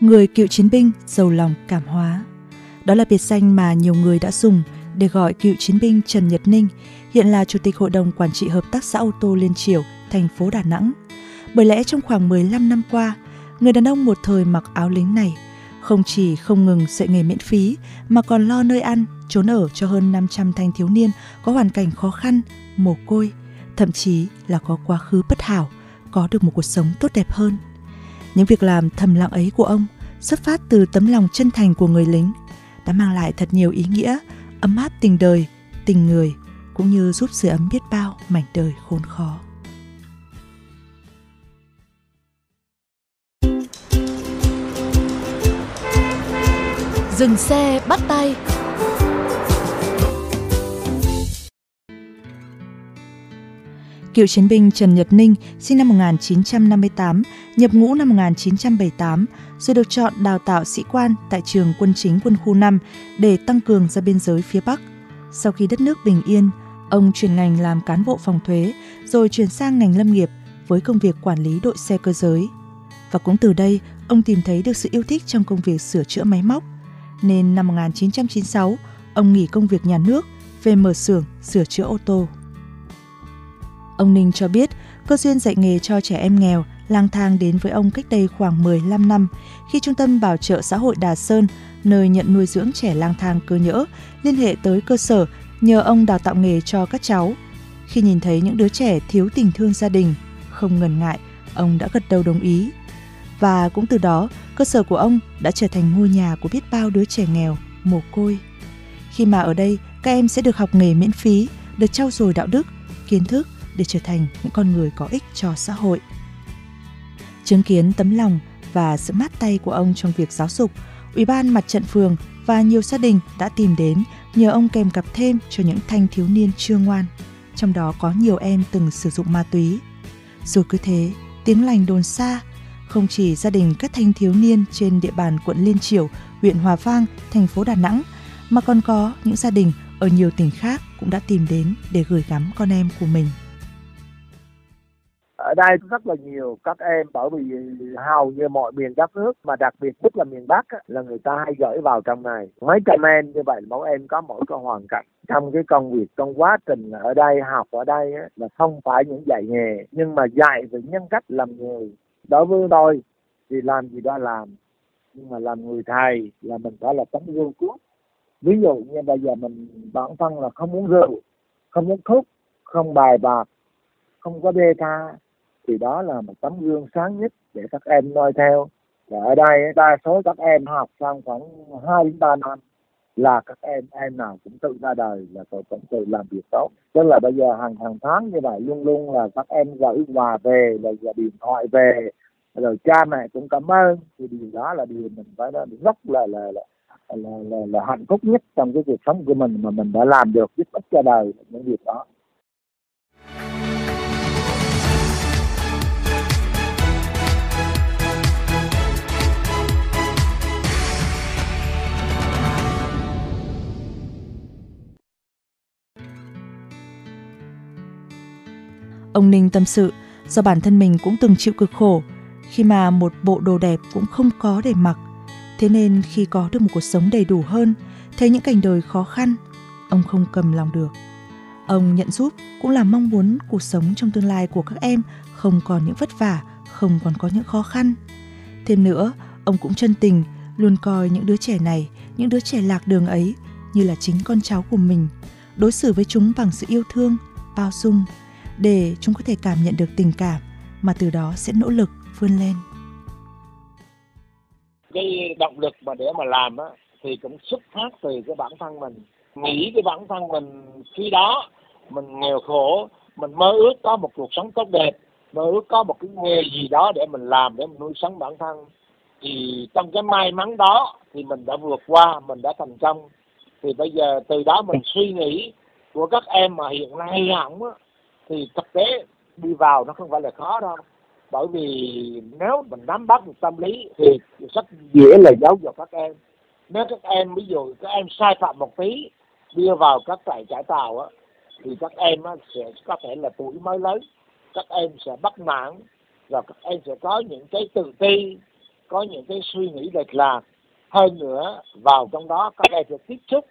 Người cựu chiến binh giàu lòng cảm hóa Đó là biệt danh mà nhiều người đã dùng để gọi cựu chiến binh Trần Nhật Ninh, hiện là Chủ tịch Hội đồng Quản trị Hợp tác xã ô tô Liên Triều, thành phố Đà Nẵng. Bởi lẽ trong khoảng 15 năm qua, người đàn ông một thời mặc áo lính này không chỉ không ngừng dạy nghề miễn phí mà còn lo nơi ăn, trốn ở cho hơn 500 thanh thiếu niên có hoàn cảnh khó khăn, mồ côi, thậm chí là có quá khứ bất hảo, có được một cuộc sống tốt đẹp hơn. Những việc làm thầm lặng ấy của ông xuất phát từ tấm lòng chân thành của người lính đã mang lại thật nhiều ý nghĩa, ấm áp tình đời, tình người cũng như giúp sưởi ấm biết bao mảnh đời khốn khó. Dừng xe bắt tay Cựu chiến binh Trần Nhật Ninh sinh năm 1958, nhập ngũ năm 1978, rồi được chọn đào tạo sĩ quan tại trường quân chính quân khu 5 để tăng cường ra biên giới phía Bắc. Sau khi đất nước bình yên, ông chuyển ngành làm cán bộ phòng thuế, rồi chuyển sang ngành lâm nghiệp với công việc quản lý đội xe cơ giới. Và cũng từ đây, ông tìm thấy được sự yêu thích trong công việc sửa chữa máy móc. Nên năm 1996, ông nghỉ công việc nhà nước về mở xưởng sửa chữa ô tô. Ông Ninh cho biết, cơ duyên dạy nghề cho trẻ em nghèo lang thang đến với ông cách đây khoảng 15 năm khi Trung tâm Bảo trợ xã hội Đà Sơn, nơi nhận nuôi dưỡng trẻ lang thang cơ nhỡ, liên hệ tới cơ sở nhờ ông đào tạo nghề cho các cháu. Khi nhìn thấy những đứa trẻ thiếu tình thương gia đình, không ngần ngại, ông đã gật đầu đồng ý. Và cũng từ đó, cơ sở của ông đã trở thành ngôi nhà của biết bao đứa trẻ nghèo, mồ côi. Khi mà ở đây, các em sẽ được học nghề miễn phí, được trau dồi đạo đức, kiến thức để trở thành những con người có ích cho xã hội. Chứng kiến tấm lòng và sự mát tay của ông trong việc giáo dục, Ủy ban Mặt trận phường và nhiều gia đình đã tìm đến nhờ ông kèm cặp thêm cho những thanh thiếu niên chưa ngoan, trong đó có nhiều em từng sử dụng ma túy. Rồi cứ thế, tiếng lành đồn xa, không chỉ gia đình các thanh thiếu niên trên địa bàn quận Liên Triểu, huyện Hòa Vang, thành phố Đà Nẵng, mà còn có những gia đình ở nhiều tỉnh khác cũng đã tìm đến để gửi gắm con em của mình ở đây rất là nhiều các em bởi vì hầu như mọi miền đất nước mà đặc biệt nhất là miền Bắc á, là người ta hay gửi vào trong này. Mấy trăm em như vậy mỗi em có mỗi cái hoàn cảnh. Trong cái công việc trong quá trình ở đây học ở đây á, là không phải những dạy nghề nhưng mà dạy về nhân cách làm người. Đối với tôi thì làm gì đó làm nhưng mà làm người thầy là mình phải là tấm gương cốt. Ví dụ như bây giờ mình bản thân là không muốn rượu không muốn thuốc không bài bạc không có bê tha thì đó là một tấm gương sáng nhất để các em noi theo. Và ở đây đa số các em học xong khoảng 2 đến 3 năm là các em em nào cũng tự ra đời là tự cũng tự làm việc tốt. Tức là bây giờ hàng hàng tháng như vậy luôn luôn là các em gửi quà về là điện thoại về rồi cha mẹ cũng cảm ơn. Thì điều đó là điều mình phải nói rất là là là, là, là, là hạnh phúc nhất trong cái cuộc sống của mình mà mình đã làm được giúp ích cho đời những việc đó. Ông Ninh tâm sự, do bản thân mình cũng từng chịu cực khổ, khi mà một bộ đồ đẹp cũng không có để mặc. Thế nên khi có được một cuộc sống đầy đủ hơn, thấy những cảnh đời khó khăn, ông không cầm lòng được. Ông nhận giúp cũng là mong muốn cuộc sống trong tương lai của các em không còn những vất vả, không còn có những khó khăn. Thêm nữa, ông cũng chân tình luôn coi những đứa trẻ này, những đứa trẻ lạc đường ấy như là chính con cháu của mình, đối xử với chúng bằng sự yêu thương, bao dung để chúng có thể cảm nhận được tình cảm, mà từ đó sẽ nỗ lực vươn lên. cái động lực mà để mà làm á, thì cũng xuất phát từ cái bản thân mình. Nghĩ cái bản thân mình khi đó, mình nghèo khổ, mình mơ ước có một cuộc sống tốt đẹp, mơ ước có một cái nghề gì đó để mình làm, để mình nuôi sống bản thân. Thì trong cái may mắn đó thì mình đã vượt qua, mình đã thành công. Thì bây giờ từ đó mình suy nghĩ của các em mà hiện nay hỏng á thì thực tế đi vào nó không phải là khó đâu. Bởi vì nếu mình nắm bắt được tâm lý thì rất dễ là giáo dục các em. Nếu các em ví dụ các em sai phạm một tí đưa vào các trại trải tàu á thì các em á, sẽ có thể là tuổi mới lớn. Các em sẽ bất mãn và các em sẽ có những cái tự ti có những cái suy nghĩ lệch lạc. Hơn nữa vào trong đó các em sẽ tiếp xúc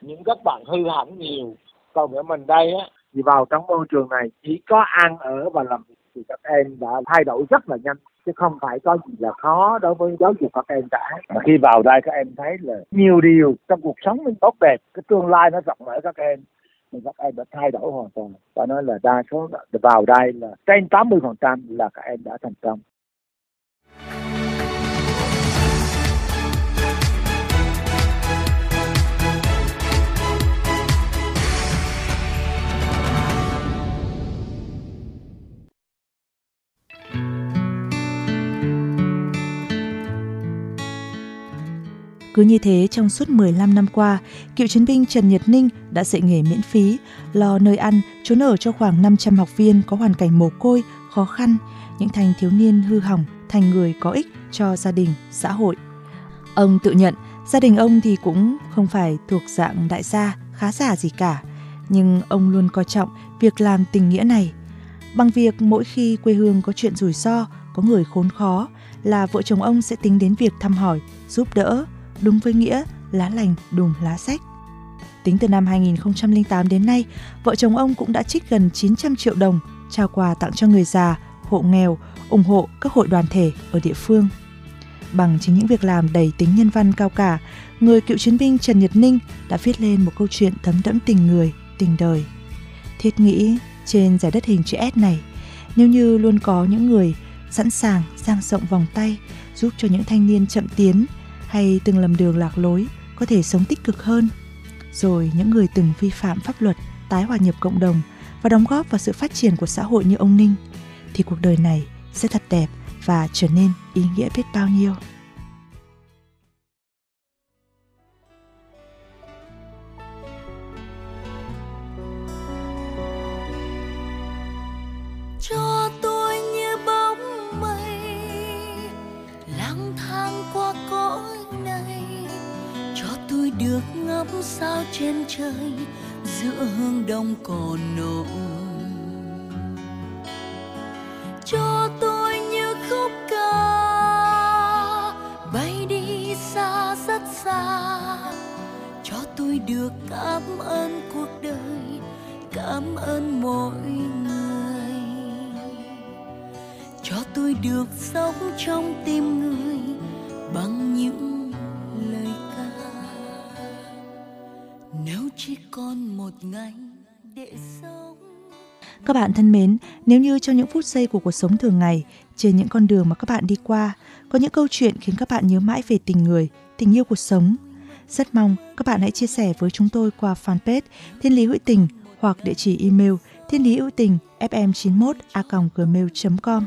những các bạn hư hỏng nhiều. Còn ở mình đây á thì vào trong môi trường này chỉ có ăn, ở và làm việc thì các em đã thay đổi rất là nhanh, chứ không phải có gì là khó đối với giáo dục các em cả. Mà khi vào đây các em thấy là nhiều điều trong cuộc sống mình tốt đẹp, cái tương lai nó rộng mở các em, thì các em đã thay đổi hoàn toàn. Và nói là đa số vào đây là trên 80% là các em đã thành công. Cứ như thế trong suốt 15 năm qua, cựu chiến binh Trần Nhật Ninh đã dạy nghề miễn phí, lo nơi ăn, trốn ở cho khoảng 500 học viên có hoàn cảnh mồ côi, khó khăn, những thanh thiếu niên hư hỏng thành người có ích cho gia đình, xã hội. Ông tự nhận gia đình ông thì cũng không phải thuộc dạng đại gia, khá giả gì cả, nhưng ông luôn coi trọng việc làm tình nghĩa này. Bằng việc mỗi khi quê hương có chuyện rủi ro, có người khốn khó, là vợ chồng ông sẽ tính đến việc thăm hỏi, giúp đỡ, đúng với nghĩa lá lành đùm lá sách. Tính từ năm 2008 đến nay, vợ chồng ông cũng đã trích gần 900 triệu đồng trao quà tặng cho người già, hộ nghèo, ủng hộ các hội đoàn thể ở địa phương. Bằng chính những việc làm đầy tính nhân văn cao cả, người cựu chiến binh Trần Nhật Ninh đã viết lên một câu chuyện thấm đẫm tình người, tình đời. Thiết nghĩ trên giải đất hình chữ S này, nếu như luôn có những người sẵn sàng dang rộng vòng tay giúp cho những thanh niên chậm tiến hay từng lầm đường lạc lối có thể sống tích cực hơn. Rồi những người từng vi phạm pháp luật, tái hòa nhập cộng đồng và đóng góp vào sự phát triển của xã hội như ông ninh thì cuộc đời này sẽ thật đẹp và trở nên ý nghĩa biết bao nhiêu. Cho tôi ngắm sao trên trời giữa hương đông còn nổ cho tôi như khúc ca, bay đi xa rất xa. Cho tôi được cảm ơn cuộc đời, cảm ơn mỗi người. Cho tôi được sống trong tim người con một ngày để sống Các bạn thân mến, nếu như trong những phút giây của cuộc sống thường ngày, trên những con đường mà các bạn đi qua, có những câu chuyện khiến các bạn nhớ mãi về tình người, tình yêu cuộc sống, rất mong các bạn hãy chia sẻ với chúng tôi qua fanpage Thiên Lý Hữu Tình hoặc địa chỉ email thiên lý hữu tình fm91 a gmail.com.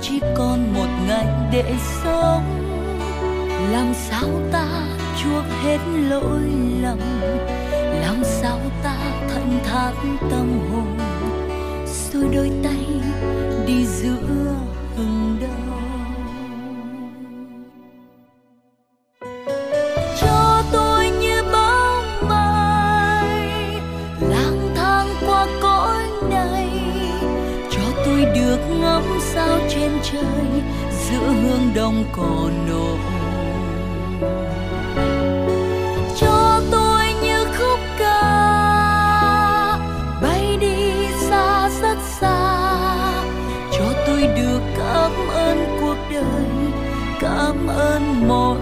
chỉ còn một ngày để sống. Làm sao ta chuộc hết lỗi lầm? Làm sao ta thanh thản tâm hồn? Xuôi đôi tay đi giữa hừng đông. sao trên trời, giữa hương đông cỏ nổ. Cho tôi như khúc ca, bay đi xa rất xa. Cho tôi được cảm ơn cuộc đời, cảm ơn mọi